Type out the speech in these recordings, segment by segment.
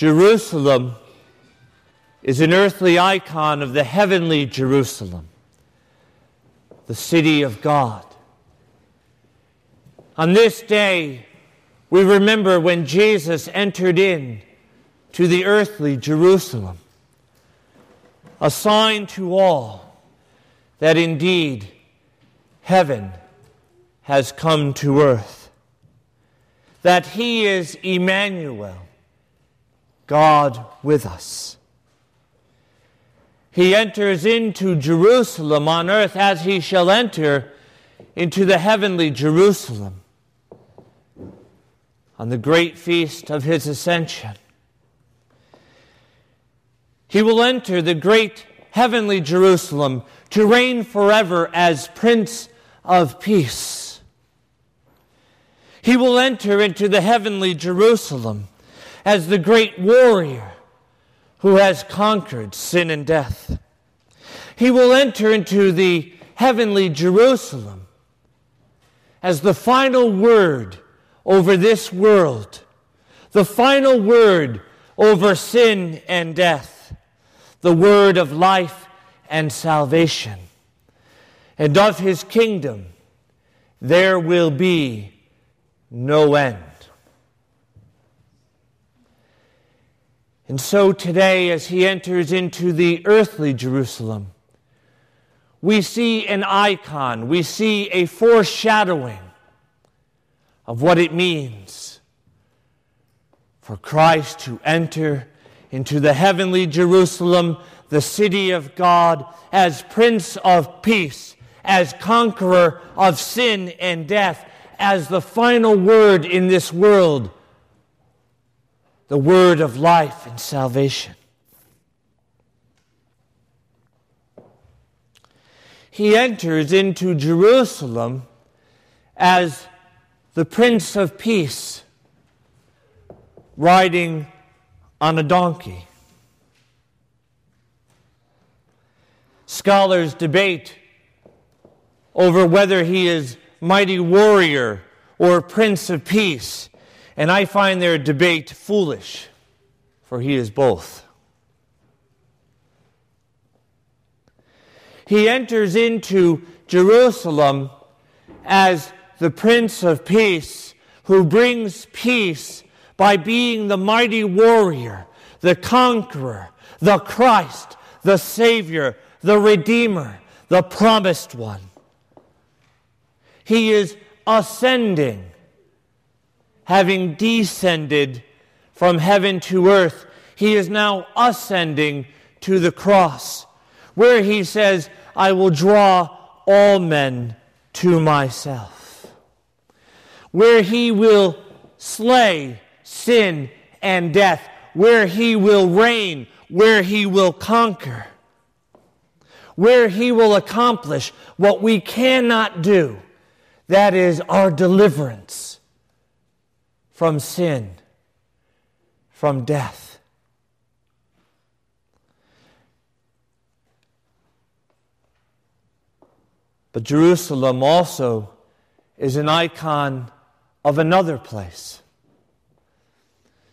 Jerusalem is an earthly icon of the heavenly Jerusalem, the city of God. On this day, we remember when Jesus entered in to the earthly Jerusalem, a sign to all that indeed heaven has come to earth, that he is Emmanuel, God with us. He enters into Jerusalem on earth as he shall enter into the heavenly Jerusalem on the great feast of his ascension. He will enter the great heavenly Jerusalem to reign forever as Prince of Peace. He will enter into the heavenly Jerusalem as the great warrior who has conquered sin and death. He will enter into the heavenly Jerusalem as the final word over this world, the final word over sin and death, the word of life and salvation. And of his kingdom there will be no end. And so today, as he enters into the earthly Jerusalem, we see an icon, we see a foreshadowing of what it means for Christ to enter into the heavenly Jerusalem, the city of God, as Prince of Peace, as conqueror of sin and death, as the final word in this world the word of life and salvation. He enters into Jerusalem as the Prince of Peace riding on a donkey. Scholars debate over whether he is mighty warrior or Prince of Peace. And I find their debate foolish, for he is both. He enters into Jerusalem as the Prince of Peace who brings peace by being the mighty warrior, the conqueror, the Christ, the Savior, the Redeemer, the promised one. He is ascending having descended from heaven to earth, he is now ascending to the cross, where he says, I will draw all men to myself. Where he will slay sin and death, where he will reign, where he will conquer, where he will accomplish what we cannot do that is our deliverance from sin, from death. But Jerusalem also is an icon of another place.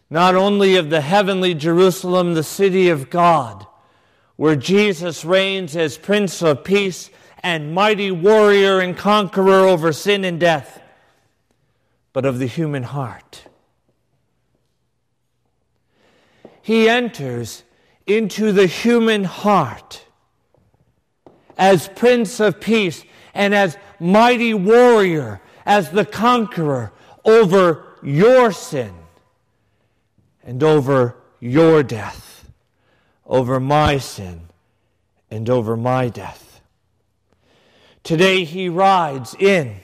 Not only of the heavenly Jerusalem, the city of God, where Jesus reigns as Prince of Peace and mighty warrior and conqueror over sin and death but of the human heart. He enters into the human heart as Prince of Peace and as mighty warrior, as the conqueror over your sin and over your death, over my sin and over my death. Today he rides in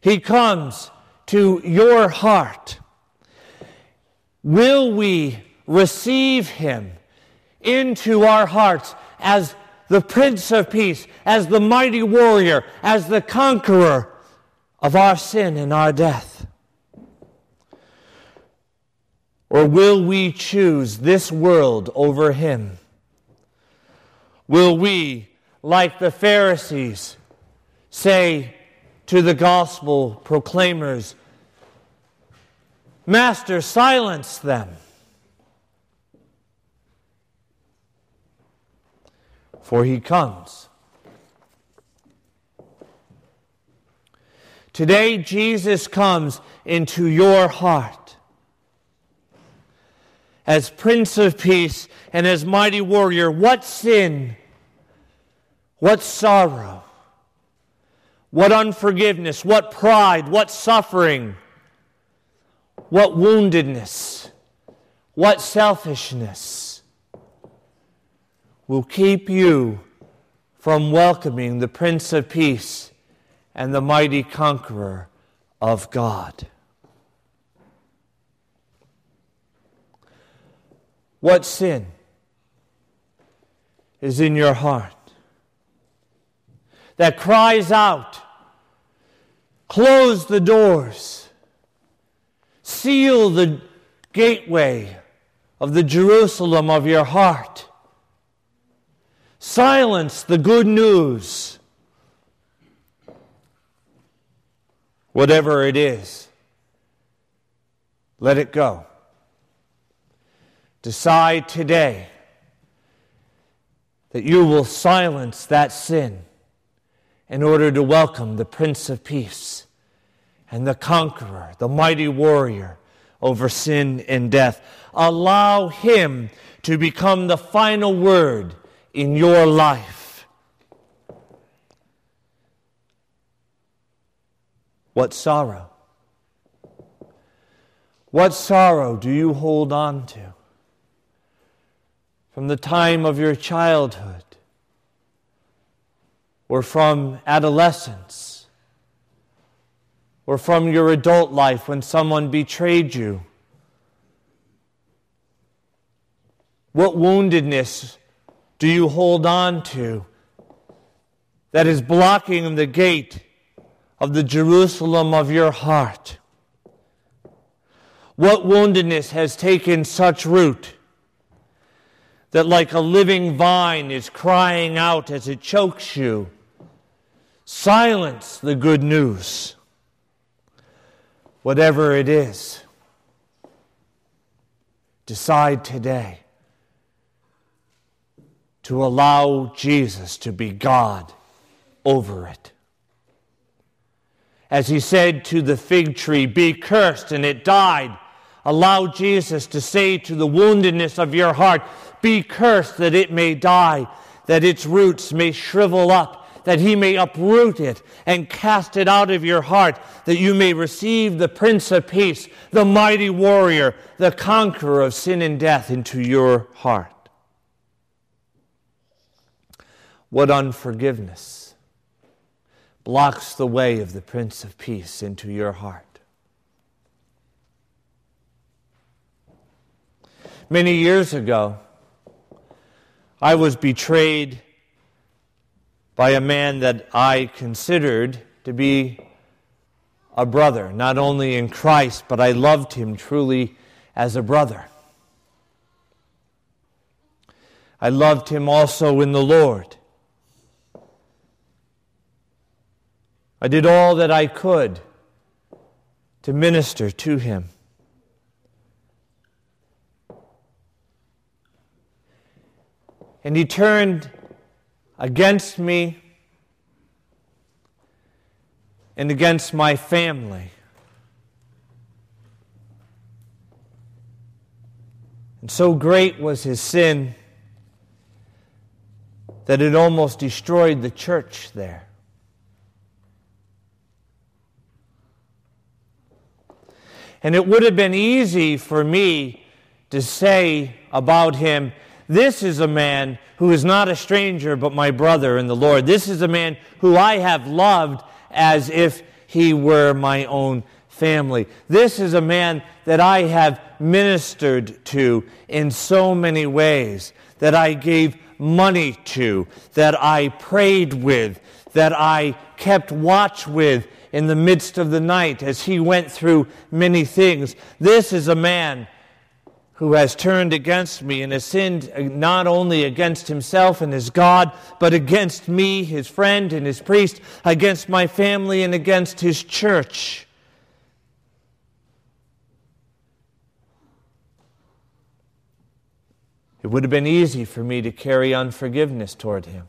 he comes to your heart. Will we receive Him into our hearts as the Prince of Peace, as the mighty warrior, as the conqueror of our sin and our death? Or will we choose this world over Him? Will we, like the Pharisees, say, to the gospel proclaimers Master, silence them. For he comes. Today, Jesus comes into your heart as Prince of Peace and as mighty warrior. What sin, what sorrow, what unforgiveness, what pride, what suffering, what woundedness, what selfishness will keep you from welcoming the Prince of Peace and the mighty conqueror of God. What sin is in your heart that cries out, Close the doors, seal the gateway of the Jerusalem of your heart, silence the good news. Whatever it is, let it go. Decide today that you will silence that sin in order to welcome the Prince of Peace and the conqueror, the mighty warrior over sin and death. Allow him to become the final word in your life. What sorrow? What sorrow do you hold on to from the time of your childhood or from adolescence or from your adult life when someone betrayed you? What woundedness do you hold on to that is blocking the gate of the Jerusalem of your heart? What woundedness has taken such root that, like a living vine, is crying out as it chokes you? Silence the good news, whatever it is. Decide today to allow Jesus to be God over it as he said to the fig tree, Be cursed, and it died. Allow Jesus to say to the woundedness of your heart, Be cursed that it may die, that its roots may shrivel up, that he may uproot it and cast it out of your heart, that you may receive the Prince of Peace, the mighty warrior, the conqueror of sin and death into your heart. What unforgiveness! blocks the way of the Prince of Peace into your heart. Many years ago, I was betrayed by a man that I considered to be a brother, not only in Christ, but I loved him truly as a brother. I loved him also in the Lord. I did all that I could to minister to him. And he turned against me and against my family. And so great was his sin that it almost destroyed the church there. And it would have been easy for me to say about him, This is a man who is not a stranger, but my brother in the Lord. This is a man who I have loved as if he were my own family. This is a man that I have ministered to in so many ways, that I gave money to, that I prayed with, that I kept watch with in the midst of the night as he went through many things. This is a man who has turned against me and has sinned not only against himself and his God, but against me, his friend and his priest, against my family and against his church. It would have been easy for me to carry unforgiveness toward him.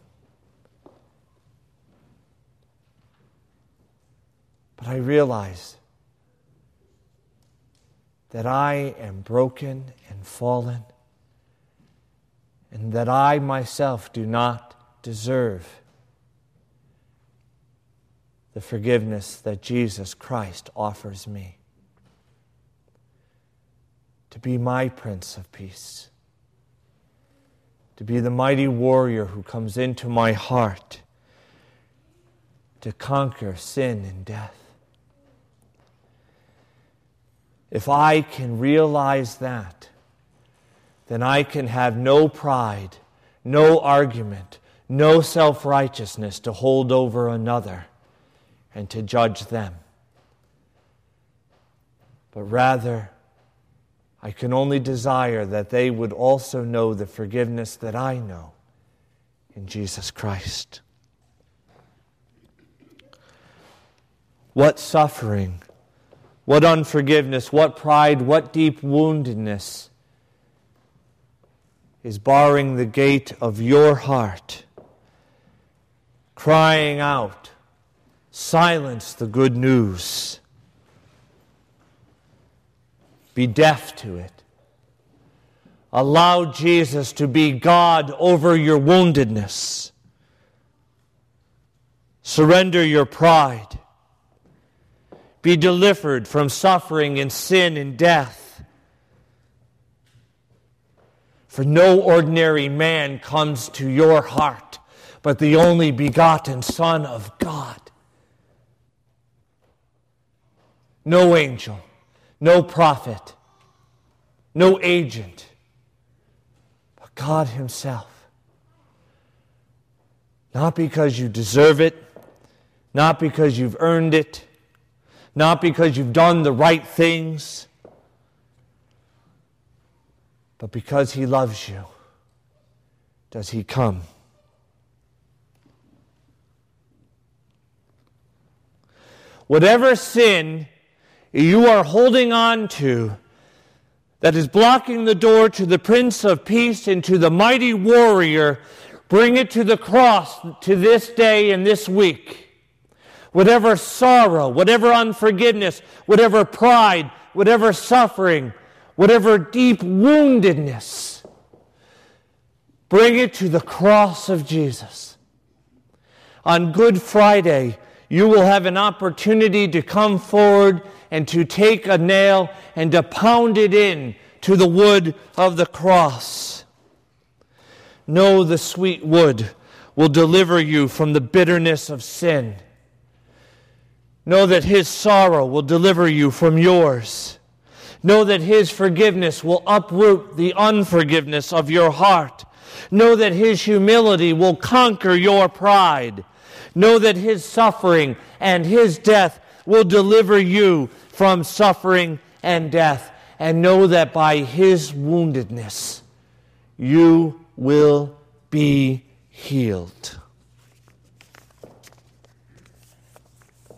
But I realized that I am broken and fallen, and that I myself do not deserve the forgiveness that Jesus Christ offers me. To be my Prince of Peace, to be the mighty warrior who comes into my heart to conquer sin and death. If I can realize that, then I can have no pride, no argument, no self righteousness to hold over another and to judge them. But rather, I can only desire that they would also know the forgiveness that I know in Jesus Christ. What suffering, what unforgiveness, what pride, what deep woundedness is barring the gate of your heart, crying out, Silence the good news. Be deaf to it. Allow Jesus to be God over your woundedness. Surrender your pride. Be delivered from suffering and sin and death. For no ordinary man comes to your heart, but the only begotten Son of God. no angel, no prophet, no agent, but God Himself. Not because you deserve it, not because you've earned it, not because you've done the right things, but because He loves you, does He come. Whatever sin you are holding on to that is blocking the door to the Prince of Peace and to the mighty warrior, bring it to the cross to this day and this week. Whatever sorrow, whatever unforgiveness, whatever pride, whatever suffering, whatever deep woundedness, bring it to the cross of Jesus. On Good Friday, you will have an opportunity to come forward and to take a nail and to pound it in to the wood of the cross. Know the sweet wood will deliver you from the bitterness of sin. Know that His sorrow will deliver you from yours. Know that His forgiveness will uproot the unforgiveness of your heart. Know that His humility will conquer your pride. Know that His suffering and His death will deliver you from suffering and death. And know that by his woundedness, you will be healed.